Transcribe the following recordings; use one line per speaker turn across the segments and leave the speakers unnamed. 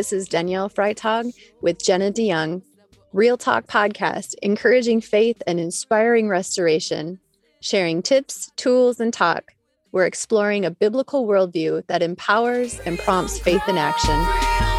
This is Danielle Freitag with Jenna DeYoung, Real Talk Podcast, encouraging faith and inspiring restoration, sharing tips, tools, and talk. We're exploring a biblical worldview that empowers and prompts faith in action.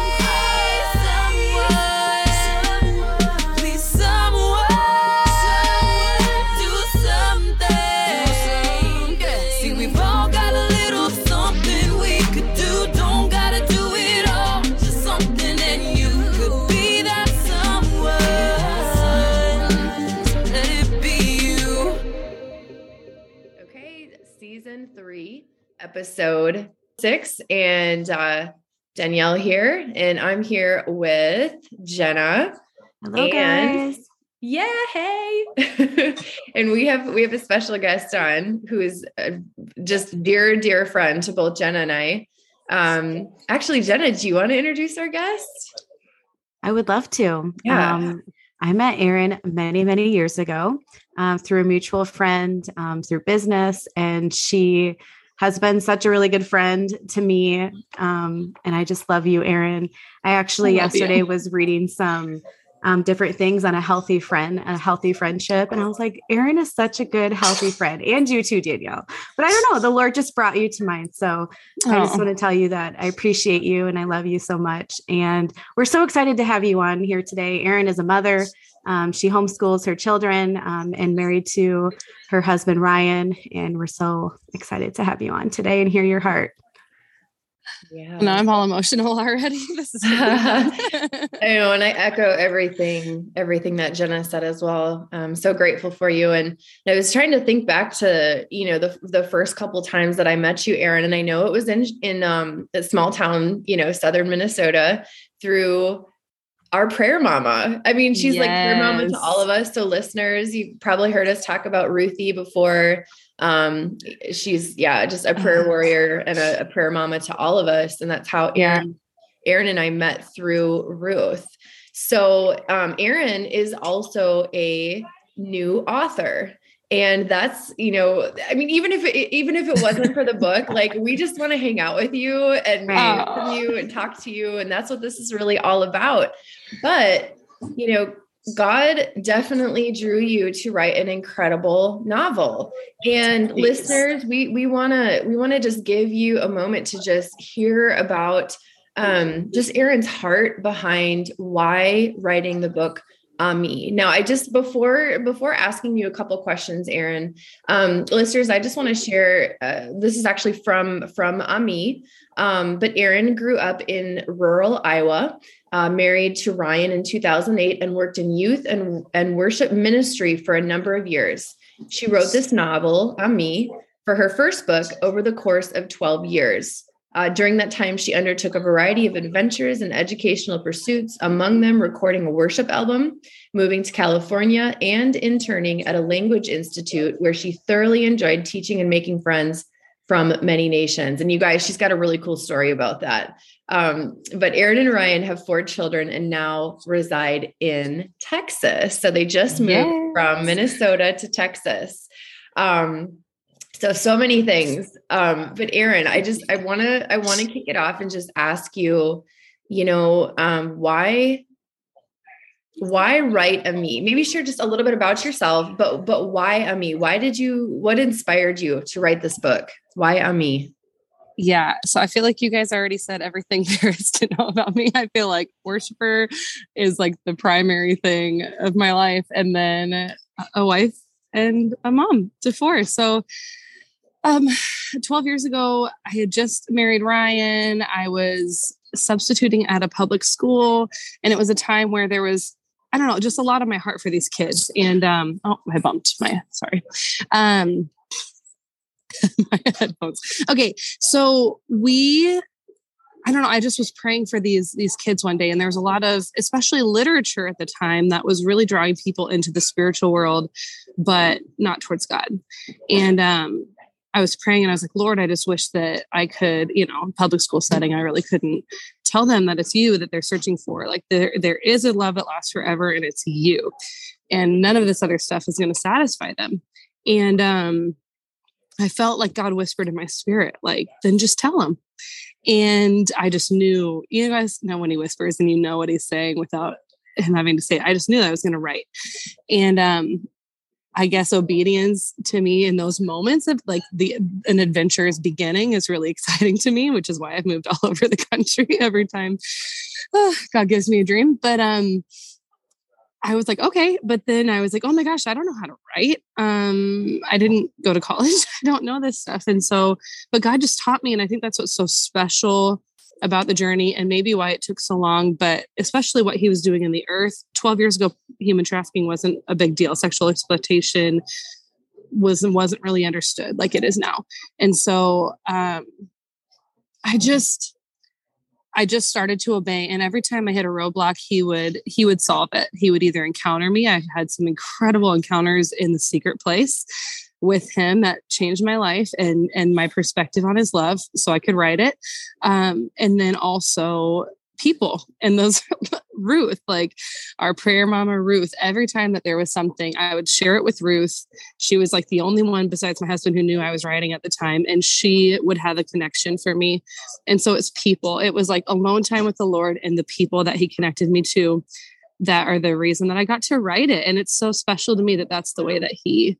Episode six, and uh, Danielle here, and I'm here with Jenna.
Hello, and, guys.
Yeah, hey. and we have we have a special guest on who is just dear dear friend to both Jenna and I. Um, actually, Jenna, do you want to introduce our guest?
I would love to.
Yeah. Um,
I met Erin many, many years ago um, through a mutual friend, um, through business, and she has been such a really good friend to me. Um, and I just love you, Erin. I actually I yesterday you. was reading some um, different things on a healthy friend, a healthy friendship. And I was like, Erin is such a good, healthy friend. And you too, Danielle. But I don't know, the Lord just brought you to mind. So oh. I just want to tell you that I appreciate you and I love you so much. And we're so excited to have you on here today. Erin is a mother. Um, she homeschools her children um, and married to her husband, Ryan. And we're so excited to have you on today and hear your heart.
Yeah. Now I'm all emotional already. This is
I know, and I echo everything, everything that Jenna said as well. I'm so grateful for you. And I was trying to think back to, you know, the the first couple times that I met you, Erin. And I know it was in in um a small town, you know, southern Minnesota through our prayer mama. I mean, she's yes. like prayer mama to all of us. So listeners, you probably heard us talk about Ruthie before. Um, she's yeah, just a prayer uh-huh. warrior and a, a, prayer mama to all of us. And that's how Erin, Erin and I met through Ruth. So um, Erin is also a new author and that's you know i mean even if it, even if it wasn't for the book like we just want to hang out with you and meet you and talk to you and that's what this is really all about but you know god definitely drew you to write an incredible novel. And listeners we we want to we want to just give you a moment to just hear about um just erin's heart behind why writing the book Ammi. Now, I just before before asking you a couple questions, Erin, um, listeners, I just want to share. Uh, this is actually from from Ammi, um, but Erin grew up in rural Iowa, uh, married to Ryan in 2008, and worked in youth and and worship ministry for a number of years. She wrote this novel, Ammi, for her first book over the course of 12 years. Uh, during that time, she undertook a variety of adventures and educational pursuits, among them recording a worship album, moving to California, and interning at a language institute where she thoroughly enjoyed teaching and making friends from many nations. And you guys, she's got a really cool story about that. Um, but Erin and Ryan have four children and now reside in Texas. So they just moved yes. from Minnesota to Texas. Um, so so many things. Um but erin i just i want to i want to kick it off and just ask you you know um why why write Ammi? maybe share just a little bit about yourself but but why Ammi why did you what inspired you to write this book? Why Ammi
yeah so i feel like you guys already said everything there is to know about me. I feel like worshiper is like the primary thing of my life and then a wife and a mom to four so um, 12 years ago, I had just married Ryan. I was substituting at a public school, and it was a time where there was, I don't know, just a lot of my heart for these kids. And um, oh, I bumped my sorry. Um, my headphones. Okay, so we I don't know. I just was praying for these these kids one day, and there was a lot of, especially literature at the time, that was really drawing people into the spiritual world, but not towards God. And um, I was praying and I was like, Lord, I just wish that I could, you know, public school setting, I really couldn't tell them that it's you that they're searching for. Like there, there is a love that lasts forever and it's you. And none of this other stuff is going to satisfy them. And um I felt like God whispered in my spirit, like, then just tell them. And I just knew, you guys know when he whispers and you know what he's saying without him having to say it. I just knew that I was going to write. And um, I guess obedience to me in those moments of like the an adventure is beginning is really exciting to me, which is why I've moved all over the country every time oh, God gives me a dream. But um I was like, okay. But then I was like, oh my gosh, I don't know how to write. Um, I didn't go to college. I don't know this stuff. And so, but God just taught me. And I think that's what's so special about the journey and maybe why it took so long, but especially what he was doing in the earth. 12 years ago, human trafficking wasn't a big deal. Sexual exploitation was wasn't really understood like it is now. And so um I just I just started to obey and every time I hit a roadblock he would he would solve it. He would either encounter me. I've had some incredible encounters in the secret place with him that changed my life and and my perspective on his love so i could write it. Um, and then also people and those ruth like our prayer mama ruth. Every time that there was something i would share it with ruth. She was like the only one besides my husband who knew i was writing at the time and she would have a connection for me. And so it's people. It was like alone time with the lord and the people that he connected me to that are the reason that i got to write it. And it's so special to me that that's the way that he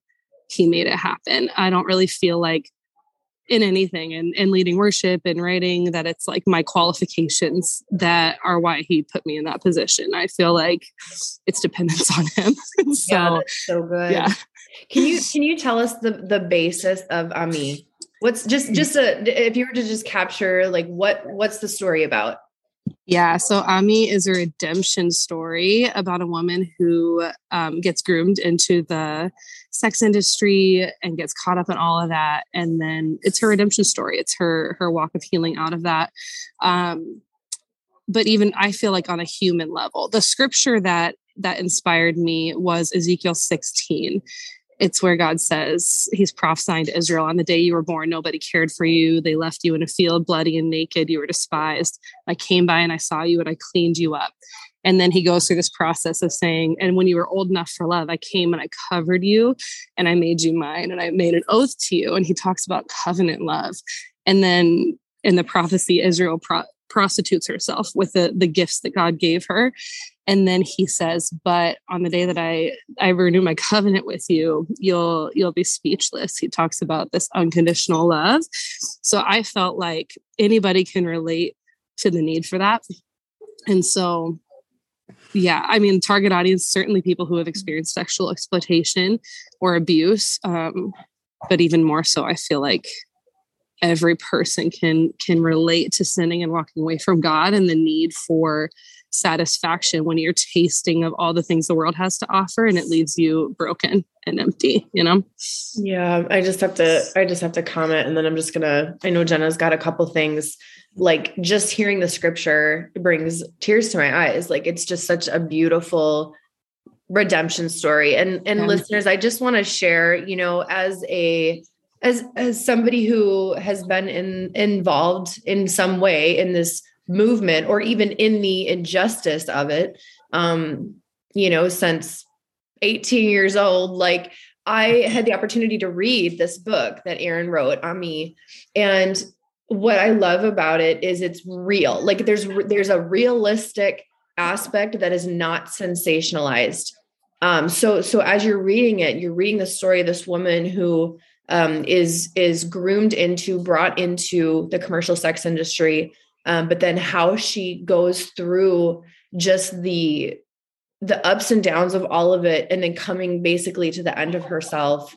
he made it happen. I don't really feel like in anything and, and leading worship and writing that it's like my qualifications that are why he put me in that position. I feel like it's dependence on him. so,
yeah, so good. Yeah. Can you can you tell us the the basis of Ammi? What's just just a if you were to just capture like what what's the story about?
Yeah, so Ammi is a redemption story about a woman who um, gets groomed into the sex industry and gets caught up in all of that, and then it's her redemption story. It's her her walk of healing out of that. Um, but even I feel like on a human level, the scripture that that inspired me was Ezekiel 16 it's where God says He's prophesying to Israel on the day you were born, nobody cared for you. They left you in a field, bloody and naked. You were despised. I came by and I saw you and I cleaned you up. And then he goes through this process of saying, and when you were old enough for love, I came and I covered you and I made you mine and I made an oath to you. And he talks about covenant love. And then in the prophecy, Israel pro- prostitutes herself with the, the gifts that God gave her. And then he says but on the day that i i renew my covenant with you you'll you'll be speechless. He talks about this unconditional love. So i felt like anybody can relate to the need for that. And so yeah i mean target audience certainly people who have experienced sexual exploitation or abuse um, but even more so i feel like every person can can relate to sinning and walking away from god and the need for satisfaction when you're tasting of all the things the world has to offer and it leaves you broken and empty you know
yeah i just have to i just have to comment and then i'm just gonna i know jenna's got a couple things like just hearing the scripture brings tears to my eyes like it's just such a beautiful redemption story and and yeah. listeners i just want to share you know as a as as somebody who has been in involved in some way in this movement or even in the injustice of it um you know since 18 years old like i had the opportunity to read this book that erin wrote Ammi. And what i love about it is it's real. Like there's there's a realistic aspect that is not sensationalized. Um so so as you're reading it you're reading the story of this woman who um, is is groomed into brought into the commercial sex industry um, but then how she goes through just the the ups and downs of all of it and then coming basically to the end of herself.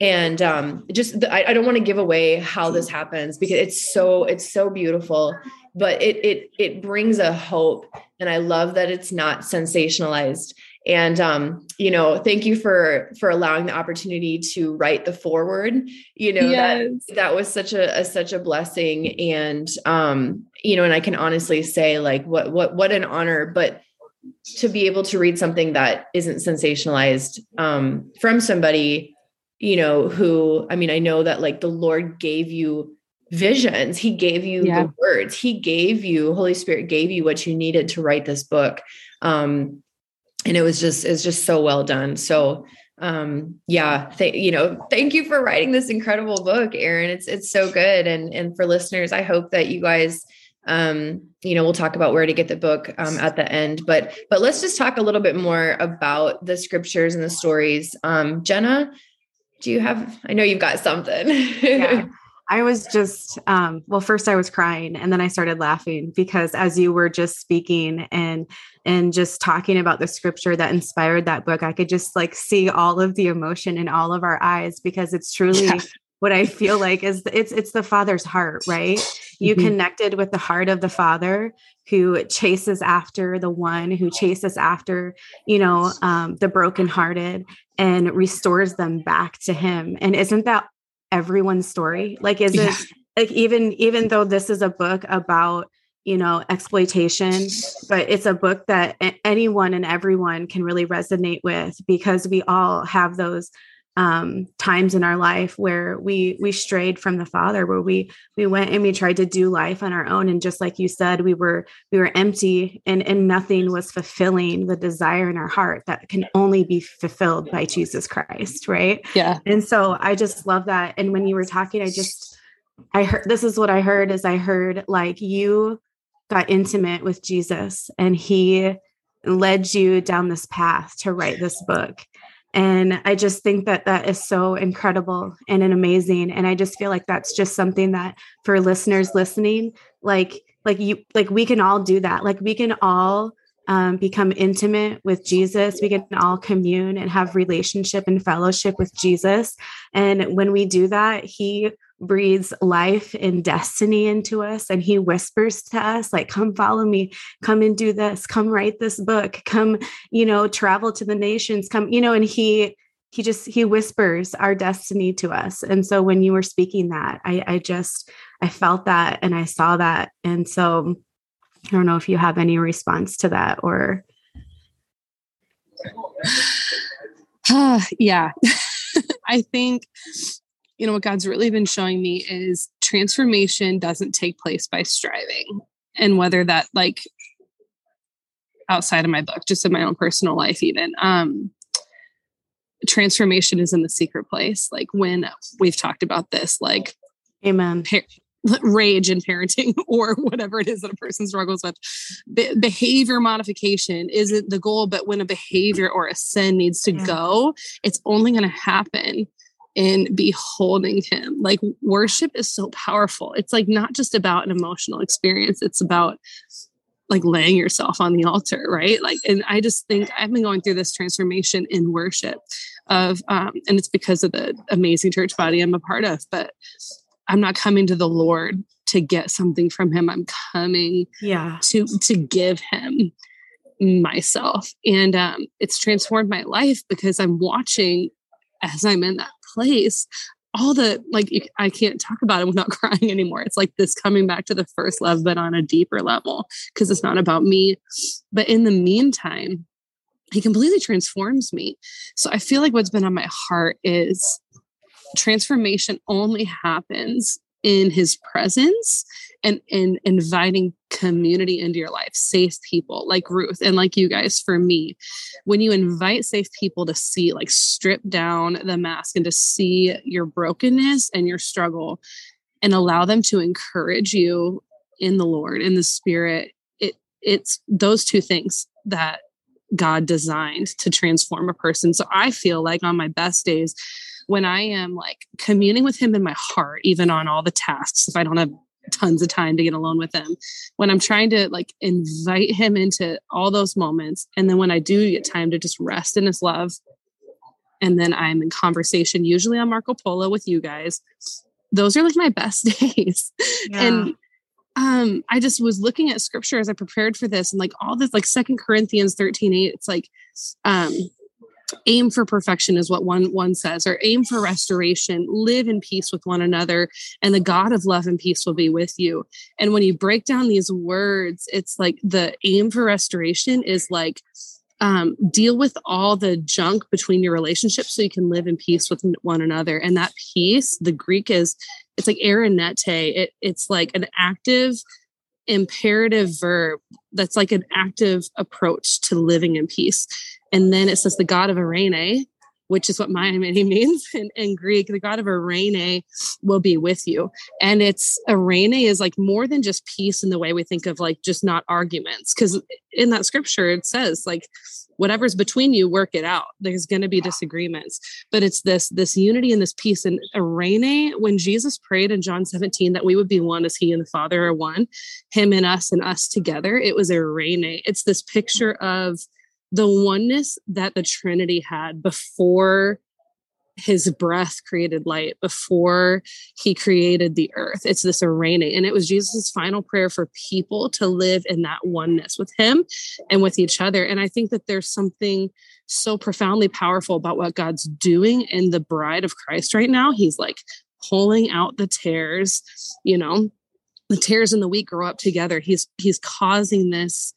And um just the, I, I don't want to give away how this happens because it's so it's so beautiful but it it it brings a hope and i love that it's not sensationalized and um you know thank you for for allowing the opportunity to write the foreword. You know yes. that that was such a, a, such a blessing. And um you know and i can honestly say like what what what an honor but to be able to read something that isn't sensationalized um from somebody you know who i mean i know that like the lord gave you visions. He gave you yeah. the words. He gave you holy spirit gave you what you needed to write this book. Um and it was just it's just so well done. So um yeah th- you know thank you for writing this incredible book erin. It's it's so good. And and for listeners i hope that you guys um you know we'll talk about where to get the book um, at the end. But but let's just talk a little bit more about the scriptures and the stories. Um jenna do you have i know you've got something.
Yeah. I was just, um, well, first I was crying and then I started laughing because as you were just speaking and, and just talking about the scripture that inspired that book, I could just like see all of the emotion in all of our eyes because it's truly yeah. what I feel like is it's, it's the father's heart, right? You mm-hmm. connected with the heart of the father who chases after the one who chases after, you know, um, the brokenhearted and restores them back to him. And isn't that everyone's story? Like, is yeah. it like even even though this is a book about you know exploitation but it's a book that anyone and everyone can really resonate with because we all have those um, times in our life where we we strayed from the father where we we went and we tried to do life on our own. And just like you said we were we were empty and and nothing was fulfilling the desire in our heart that can only be fulfilled by jesus christ right?
Yeah.
And so i just love that. And when you were talking i just i heard this is what i heard is i heard like you got intimate with jesus and he led you down this path to write this book and I just think that that is so incredible and an amazing. And I just feel like that's just something that for listeners listening, like, like you, like we can all do that. Like we can all um, become intimate with Jesus. We can all commune and have relationship and fellowship with Jesus. And when we do that, He breathes life and destiny into us and he whispers to us like come follow me. Come and do this. Come write this book. Come you know travel to the nations. Come you know and he he just he whispers our destiny to us. And so when you were speaking that i i just i felt that and i saw that. And so i don't know if you have any response to that or
yeah. I think you know, what God's really been showing me is transformation doesn't take place by striving. And whether that like outside of my book, just in my own personal life, even, um, transformation is in the secret place. Like when we've talked about this, like,
amen. Par-
rage in parenting or whatever it is that a person struggles with. Be- behavior modification isn't the goal, but when a behavior or a sin needs to yeah. go, it's only going to happen in beholding him. Like worship is so powerful. It's like not just about an emotional experience, it's about like laying yourself on the altar, right? Like, and I just think I've been going through this transformation in worship of, um, and it's because of the amazing church body I'm a part of, but I'm not coming to the Lord to get something from him. I'm coming
yeah.
to, to give him myself. And um, it's transformed my life because I'm watching as I'm in that place all the like i can't talk about it without crying anymore. It's like this coming back to the first love but on a deeper level because it's not about me. But in the meantime he completely transforms me. So i feel like what's been on my heart is transformation only happens in his presence and in inviting community into your life safe people like ruth and like you guys for me. When you invite safe people to see like strip down the mask and to see your brokenness and your struggle and allow them to encourage you in the lord in the spirit it it's those two things that god designed to transform a person. So i feel like on my best days when I am like communing with him in my heart, even on all the tasks, if I don't have tons of time to get alone with him, when I'm trying to like invite him into all those moments. And then when I do get time to just rest in his love, and then I'm in conversation, usually on Marco Polo with you guys, those are like my best days. Yeah. And um, I just was looking at scripture as I prepared for this and like all this, like Second Corinthians 13, 8, it's like, um, aim for perfection is what one one says or aim for restoration. Live in peace with one another and the god of love and peace will be with you. And when you break down these words it's like the aim for restoration is like um, deal with all the junk between your relationships so you can live in peace with one another. And that peace the greek is it's like eirene it, it's like an active imperative verb that's like an active approach to living in peace and then it says the God of Irene, which is what my name means in, in Greek. The God of Irene will be with you. And it's Irene is like more than just peace in the way we think of like just not arguments. Because in that scripture, it says like whatever's between you, work it out. There's going to be disagreements, but it's this this unity and this peace. And Irene, when Jesus prayed in John 17 that we would be one as He and the Father are one, Him and us and us together, it was Irene. It's this picture of the oneness that the Trinity had before his breath created light before he created the earth. It's this eirene. And it was Jesus' final prayer for people to live in that oneness with him and with each other. And I think that there's something so profoundly powerful about what God's doing in the bride of Christ right now. He's like pulling out the tares, you know, the tares and the wheat grow up together. He's he's causing this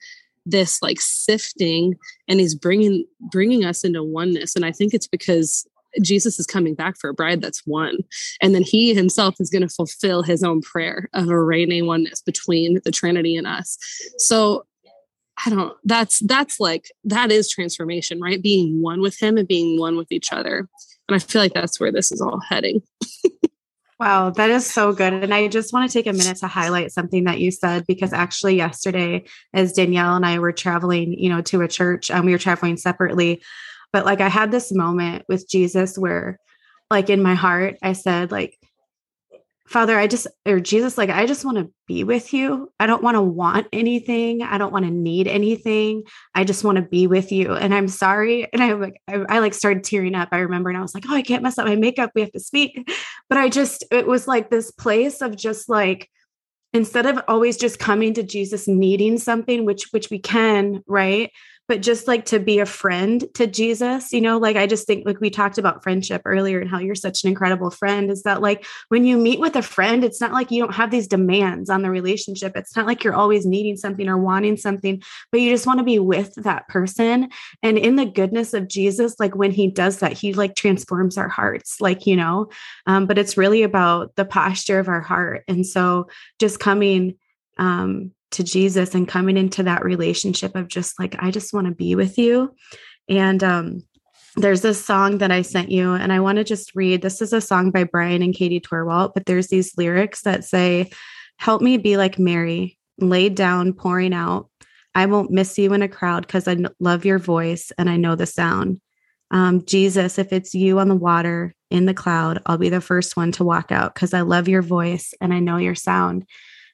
this like sifting and he's bringing bringing us into oneness. And i think it's because jesus is coming back for a bride that's one. And then he himself is going to fulfill his own prayer of a reigning oneness between the trinity and us. So i don't that's that's like that is transformation right? Being one with him and being one with each other. And i feel like that's where this is all heading
Wow, that is so good. And I just want to take a minute to highlight something that you said because actually yesterday, as Danielle and I were traveling, you know, to a church, and um, we were traveling separately, but like I had this moment with Jesus where, like in my heart, I said, like, Father, I just, or Jesus, like, I just want to be with you. I don't want to want anything. I don't want to need anything. I just want to be with you. And I'm sorry. And I like, I, I, like started tearing up. I remember, and I was like, oh, I can't mess up my makeup. We have to speak. But I just, it was like this place of just like, instead of always just coming to Jesus needing something, which, which we can, right? But just like to be a friend to Jesus, you know, like I just think like we talked about friendship earlier and how you're such an incredible friend is that like when you meet with a friend, it's not like you don't have these demands on the relationship. It's not like you're always needing something or wanting something, but you just want to be with that person. And in the goodness of Jesus, like when he does that, he like transforms our hearts, like, you know, um, but it's really about the posture of our heart. And so just coming um, to Jesus and coming into that relationship of just like, I just want to be with you. And um, there's this song that I sent you, and I want to just read. This is a song by Brian and Katie Torwalt, but there's these lyrics that say, Help me be like Mary, laid down, pouring out. I won't miss you in a crowd because I love your voice and I know the sound. Um, Jesus, if it's you on the water in the cloud, I'll be the first one to walk out because I love your voice and I know your sound.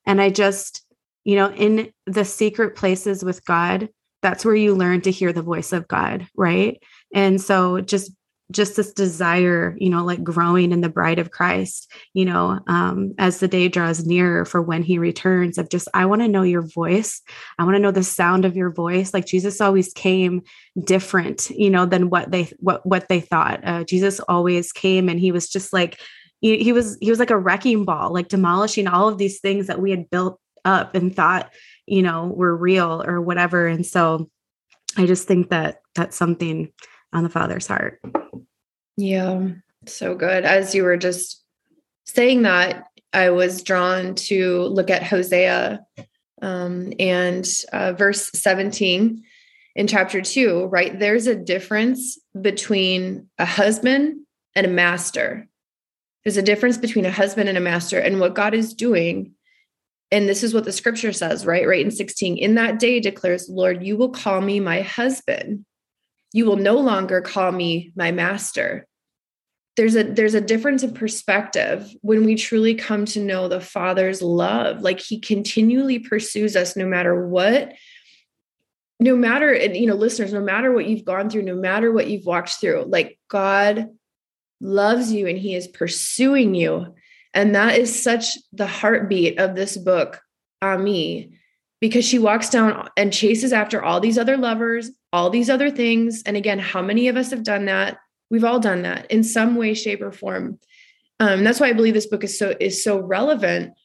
And I just, you know, in the secret places with God, that's where you learn to hear the voice of God, right? And so just just this desire, you know, like growing in the bride of Christ, you know, um, as the day draws nearer for when he returns, of just, I want to know your voice. I want to know the sound of your voice. Like Jesus always came different, you know, than what they, what, what they thought. Uh, Jesus always came and he was just like, he, he was, he was like a wrecking ball, like demolishing all of these things that we had built up and thought, you know, were real or whatever. And so I just think that that's something on the father's heart.
Yeah, so good. As you were just saying that, I was drawn to look at Hosea um, and uh, verse 17 in chapter two, right? There's a difference between a husband and a master. There's a difference between a husband and a master. And what God is doing and this is what the scripture says, right? Right in 16. In that day declares the Lord, you will call me my husband. You will no longer call me my master. There's a there's a difference in perspective when we truly come to know the Father's love. Like he continually pursues us no matter what no matter and you know listeners no matter what you've gone through no matter what you've walked through like god loves you and he is pursuing you and that is such the heartbeat of this book, Ammi, because she walks down and chases after all these other lovers, all these other things. And again, how many of us have done that? We've all done that in some way, shape, or form. Um, that's why I believe this book is so is so relevant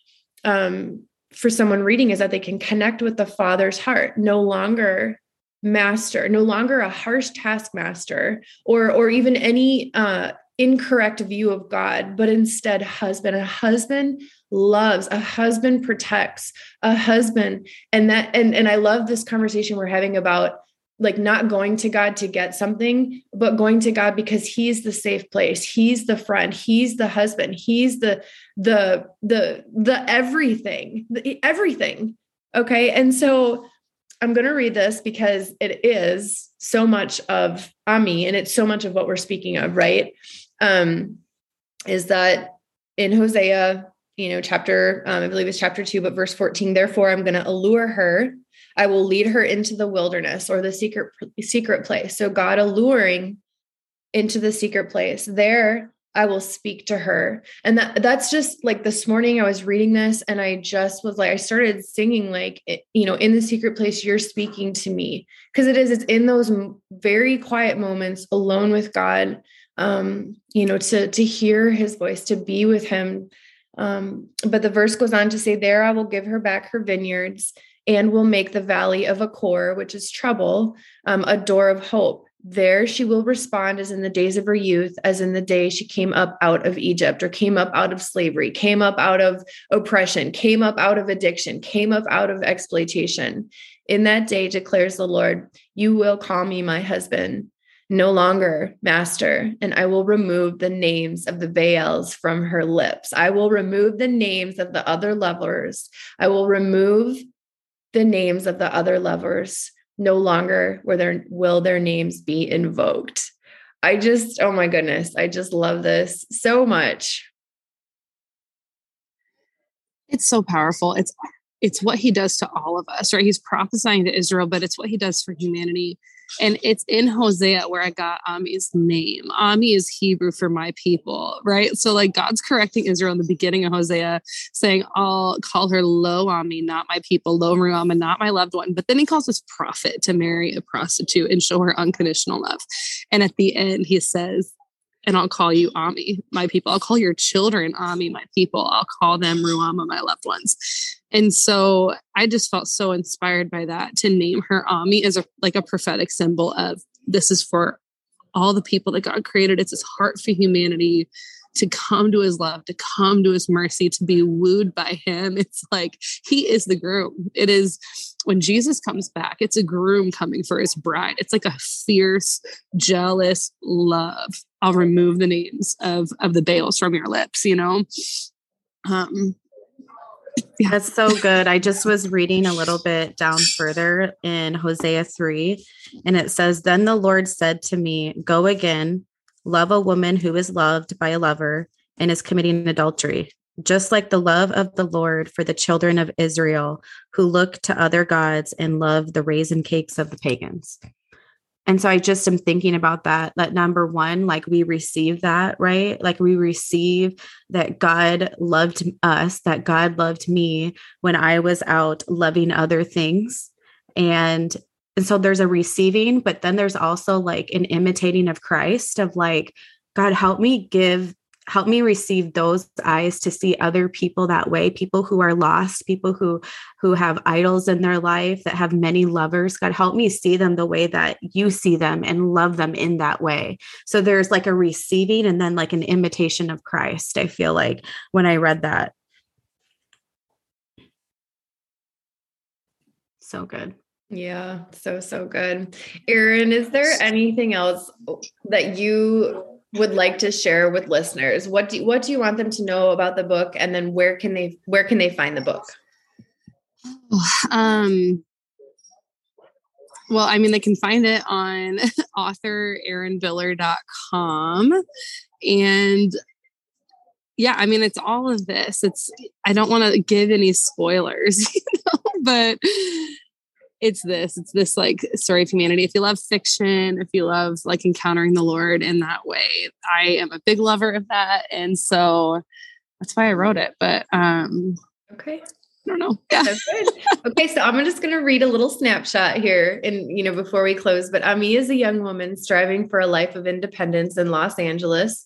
um, for someone reading is that they can connect with the Father's heart, no longer master, no longer a harsh taskmaster, or or even any uh, incorrect view of God, but instead husband. A husband loves, a husband protects, a husband. And that and and I love this conversation we're having about like not going to God to get something, but going to God because he's the safe place. He's the friend, he's the husband, he's the the the the everything, the, everything. Okay? And so I'm going to read this because it is so much of Ammi and it's so much of what we're speaking of, right? Um is that in Hosea, you know, chapter um, I believe it's chapter 2 but verse 14, therefore I'm going to allure her I will lead her into the wilderness or the secret secret place. So God alluring into the secret place. There I will speak to her. And that that's just like this morning I was reading this and I just was like I started singing like you know in the secret place you're speaking to me because it is it's in those very quiet moments alone with God um you know to to hear his voice to be with him um but the verse goes on to say there I will give her back her vineyards and will make the valley of Achor, which is trouble, um, a door of hope. There she will respond as in the days of her youth, as in the day she came up out of Egypt or came up out of slavery, came up out of oppression, came up out of addiction, came up out of exploitation. In that day, declares the Lord, you will call me my husband, no longer master, and I will remove the names of the Baals from her lips. I will remove the names of the other lovers. I will remove the names of the other lovers no longer will their will their names be invoked. I just oh my goodness i just love this so much.
It's so powerful. It's it's what he does to all of us right? He's prophesying to israel but it's what he does for humanity and it's in Hosea where I got Ammi's name. Ammi is Hebrew for my people, right? So like God's correcting Israel in the beginning of Hosea, saying, I'll call her Lo Ammi, not my people, Lo Ruhamah, not my loved one. But then he calls this prophet to marry a prostitute and show her unconditional love. And at the end, he says, and I'll call you Ammi, my people. I'll call your children Ammi, my people. I'll call them Ruhamah, my loved ones. And so I just felt so inspired by that to name her Ammi as a like a prophetic symbol of this is for all the people that God created. It's his heart for humanity to come to his love, to come to his mercy, to be wooed by him. It's like he is the groom. It is when Jesus comes back, it's a groom coming for his bride. It's like a fierce, jealous love. I'll remove the names of of the Baals from your lips, you know. Um.
That's so good. I just was reading a little bit down further in Hosea 3, and it says, Then the Lord said to me, Go again, love a woman who is loved by a lover and is committing adultery, just like the love of the Lord for the children of Israel who look to other gods and love the raisin cakes of the pagans. And so I just am thinking about that. That number one, like we receive that, right? Like we receive that God loved us, that God loved me when I was out loving other things. And and so there's a receiving, but then there's also like an imitating of Christ of like, God, help me give help me receive those eyes to see other people that way people who are lost people who who have idols in their life that have many lovers. God help me see them the way that you see them and love them in that way. So there's like a receiving and then like an imitation of christ i feel like when i read that. So good.
Yeah, so so good. Erin, is there anything else that you would like to share with listeners? What do what do you want them to know about the book and then where can they where can they find the book?
Um well, I mean, they can find it on authorerinbiller.com. And yeah, I mean, it's all of this. It's, I don't want to give any spoilers, you know, but it's this it's this like story of humanity if you love fiction if you love like encountering the lord in that way i am a big lover of that and so that's why i wrote it but um
okay
I don't know. Yeah.
okay, so I'm just going to read a little snapshot here, and you know, before we close. But Ammi is a young woman striving for a life of independence in Los Angeles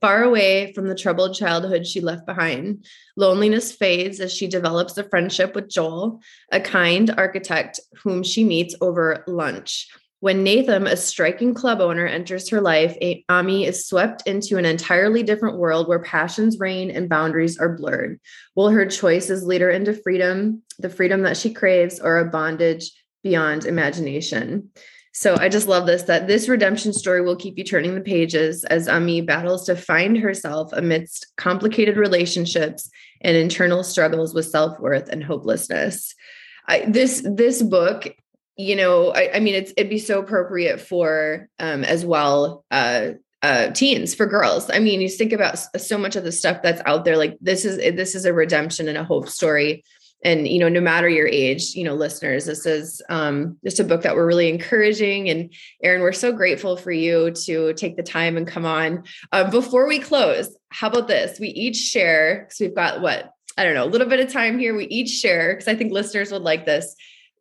far away from the troubled childhood she left behind. Loneliness fades as she develops a friendship with Joel, a kind architect whom she meets over lunch. When Nathan, a striking club owner, enters her life, Ammi is swept into an entirely different world where passions reign and boundaries are blurred. Will her choices lead her into freedom, the freedom that she craves, or a bondage beyond imagination? So I just love this that this redemption story will keep you turning the pages as Ammi battles to find herself amidst complicated relationships and internal struggles with self-worth and hopelessness. I, this this book, you know, I, I mean, it's it'd be so appropriate for um, as well uh, uh, teens for girls. I mean, you think about so much of the stuff that's out there. Like this is this is a redemption and a hope story and you know no matter your age you know listeners this is um, just a book that we're really encouraging. And erin we're so grateful for you to take the time and come on. Uh, before we close how about this? We each share because we've got what i don't know a little bit of time here. We each share because i think listeners would like this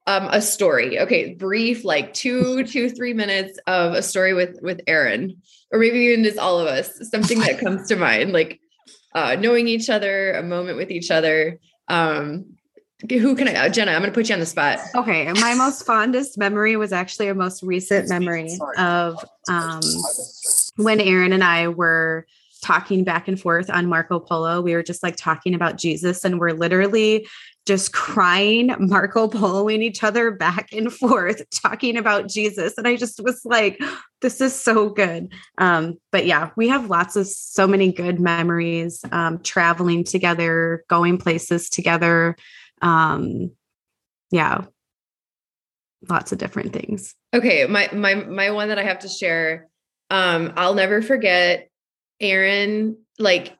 um, a story. Okay brief like two two three minutes of a story with with erin. Or maybe even just all of us something that comes to mind like uh, knowing each other a moment with each other. Um, who can I, uh, Jenna? I'm going to put you on the spot.
Okay, my most fondest memory was actually a most recent memory of um, when Erin and I were talking back and forth on Marco Polo. We were just like talking about Jesus, and we're literally just crying, Marco Poloing each other back and forth, talking about Jesus. And I just was like, this is so good. Um, but yeah, we have lots of so many good memories um, traveling together, going places together um yeah. Lots of different things.
Okay my my my one that i have to share um i'll never forget erin like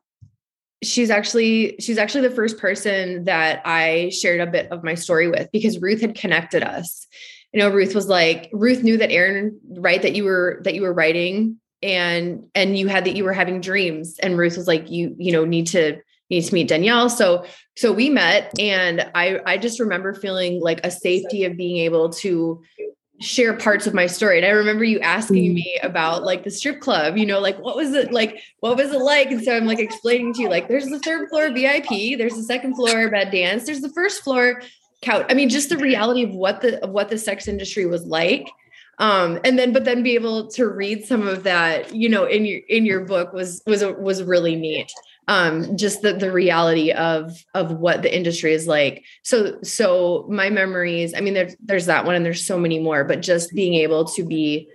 she's actually she's actually the first person that i shared a bit of my story with because ruth had connected us. You know ruth was like ruth knew that erin right that you were that you were writing and and you had that you were having dreams. And ruth was like you you know need to needs to meet Danielle. So so we met and I I just remember feeling like a safety of being able to share parts of my story. And I remember you asking mm. me about like the strip club, you know, like what was it like, what was it like? And so I'm like explaining to you, like, there's the third floor VIP, there's the second floor bed dance, there's the first floor couch. I mean, just the reality of what the of what the sex industry was like. Um, and then but then be able to read some of that, you know, in your in your book was was was really neat um just the the reality of of what the industry is like. So so my memories i mean there's there's that one and there's so many more but just being able to be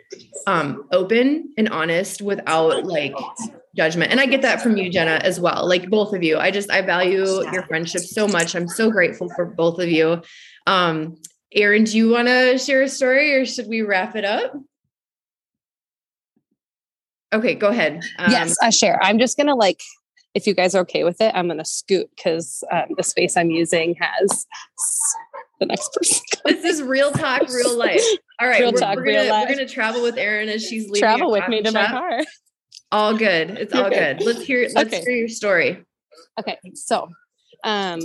um open and honest without like judgment. And i get that from you jenna as well like both of you. I just i value your friendship so much. I'm so grateful for both of you. Um erin do you want to share a story or should we wrap it up? Okay go ahead.
Um, yes i share. I'm just gonna like if you guys are okay with it, I'm going to scoot because um, the space I'm using has the next person.
this is real talk, real life. All right, real we're, talk, we're gonna, we're gonna travel with Erin as she's leaving.
Travel with me to shop. my car.
All good. It's all good. Let's hear. Let's okay. hear your story.
Okay, so um,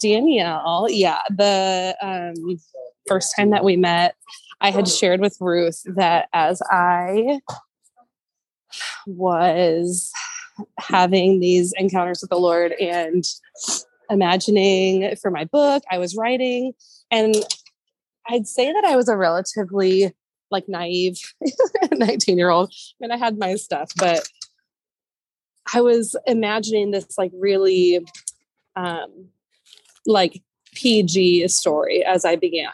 Danielle, yeah, the um, first time that we met, I had shared with Ruth that as I was having these encounters with the Lord and imagining for my book. I was writing, and I'd say that I was a relatively like naive 19 year old. I mean, I had my stuff, but I was imagining this like really um, like PG story as I began.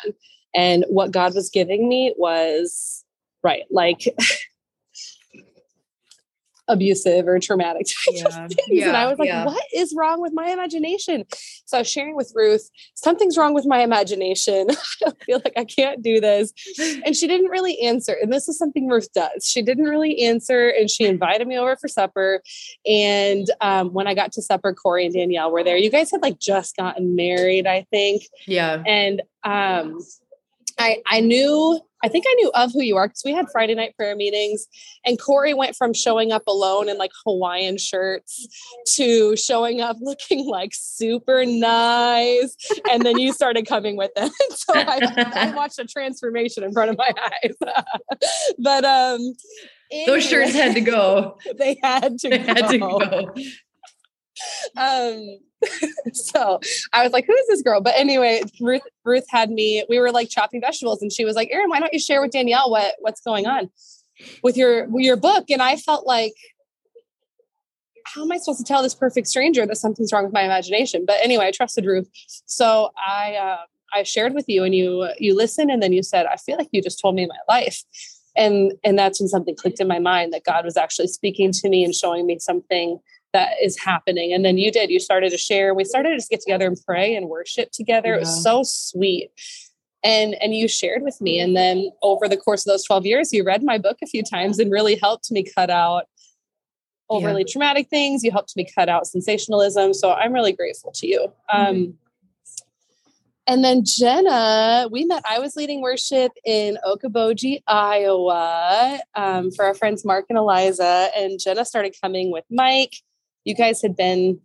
And what God was giving me was right, like abusive or traumatic yeah. Yeah, and I was like, yeah. what is wrong with my imagination? So I was sharing with Ruth, something's wrong with my imagination. I feel like I can't do this. And she didn't really answer. And this is something Ruth does. She didn't really answer. And she invited me over for supper. And um, when I got to supper, Corey and Danielle were there. You guys had like just gotten married, I think.
Yeah.
And um, I, I knew I think I knew of who you are because we had Friday night prayer meetings, and Corey went from showing up alone in like Hawaiian shirts to showing up looking like super nice, and then you started coming with them. so I, I, watched a transformation in front of my eyes. but um,
anyway, those shirts had to go.
They had to. They go. had to go. Um, so I was like, who is this girl? But anyway, Ruth Ruth had me, we were like chopping vegetables and she was like, Erin, why don't you share with Danielle what what's going on with your your book? And I felt like how am I supposed to tell this perfect stranger that something's wrong with my imagination? But anyway, I trusted Ruth. So I uh, I shared with you and you you listened and then you said, I feel like you just told me my life. And and that's when something clicked in my mind that God was actually speaking to me and showing me something that is happening. And then you did, you started to share. We started to just get together and pray and worship together. Yeah. It was so sweet. And and you shared with me. And then over the course of those 12 years, you read my book a few times and really helped me cut out overly yeah. traumatic things. You helped me cut out sensationalism. So I'm really grateful to you. Um, mm-hmm. And then Jenna, we met. I was leading worship in Okoboji, Iowa, um, for our friends Mark and Eliza. And Jenna started coming with Mike. You guys had been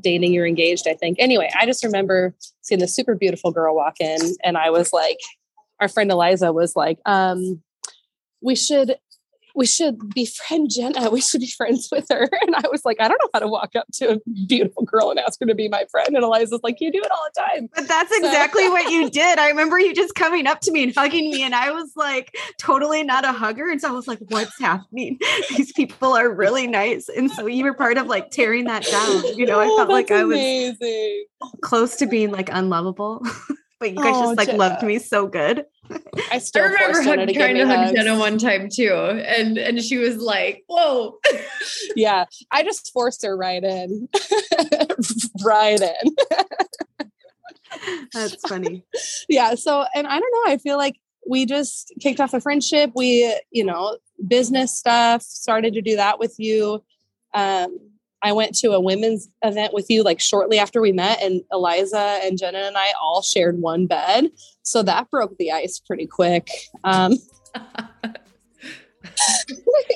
dating, you're engaged, I think. Anyway, I just remember seeing the super beautiful girl walk in, and I was like, our friend Eliza was like, um, we should we should befriend Jenna. We should be friends with her. And I was like, I don't know how to walk up to a beautiful girl and ask her to be my friend. And Eliza's like, you do it all the time.
But that's exactly so. what you did. I remember you just coming up to me and hugging me. And I was like, totally not a hugger. And so I was like, what's happening? These people are really nice. And so you were part of like tearing that down. You know, I oh, felt like I was amazing. close to being like unlovable. But you guys oh, just like Jenna. loved me so good.
I still I remember hug, trying to hug hugs. Jenna one time too, and and she was like, "Whoa."
yeah, I just forced her right in, right in.
That's funny.
Yeah. So, and I don't know. I feel like we just kicked off a friendship. We, you know, business stuff. Started to do that with you. Um, I went to a women's event with you like shortly after we met, and Eliza and Jenna and I all shared one bed. So that broke the ice pretty quick. Um,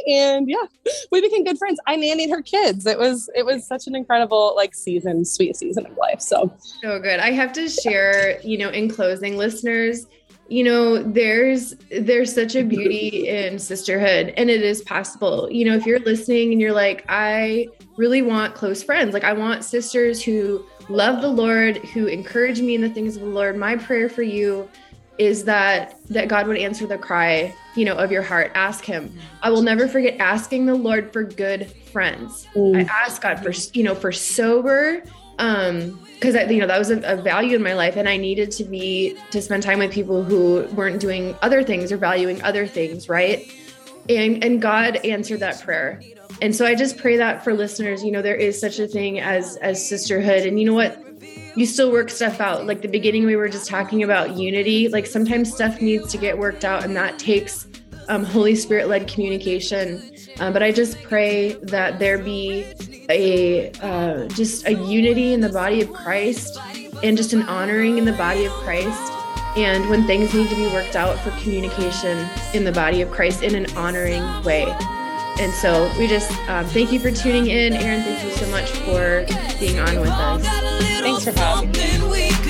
and yeah, we became good friends. I nannied her kids. It was it was such an incredible like season, sweet season of life. So
so good. I have to share, you know, in closing, listeners, you know there's there's such a beauty in sisterhood and it is possible you know if you're listening and you're like i really want close friends. Like i want sisters who love the lord who encourage me in the things of the lord. My prayer for you is that that god would answer the cry you know of your heart. Ask him. I will never forget asking the lord for good friends. Mm. i ask god for you know for sober um because you know that was a, a, value in my life and i needed to be to spend time with people who weren't doing other things or valuing other things right and and god answered that prayer. And so i just pray that for listeners you know there is such a thing as as sisterhood. And you know what? You still work stuff out. Like the beginning we were just talking about unity. Like sometimes stuff needs to get worked out and that takes um, holy spirit led communication. Um, but I just pray that there be a uh, just a unity in the body of Christ and just an honoring in the body of Christ. And when things need to be worked out for communication in the body of Christ in an honoring way. And so we just um, thank you for tuning in. Erin, thank you so much for being on with us.
Thanks for having me.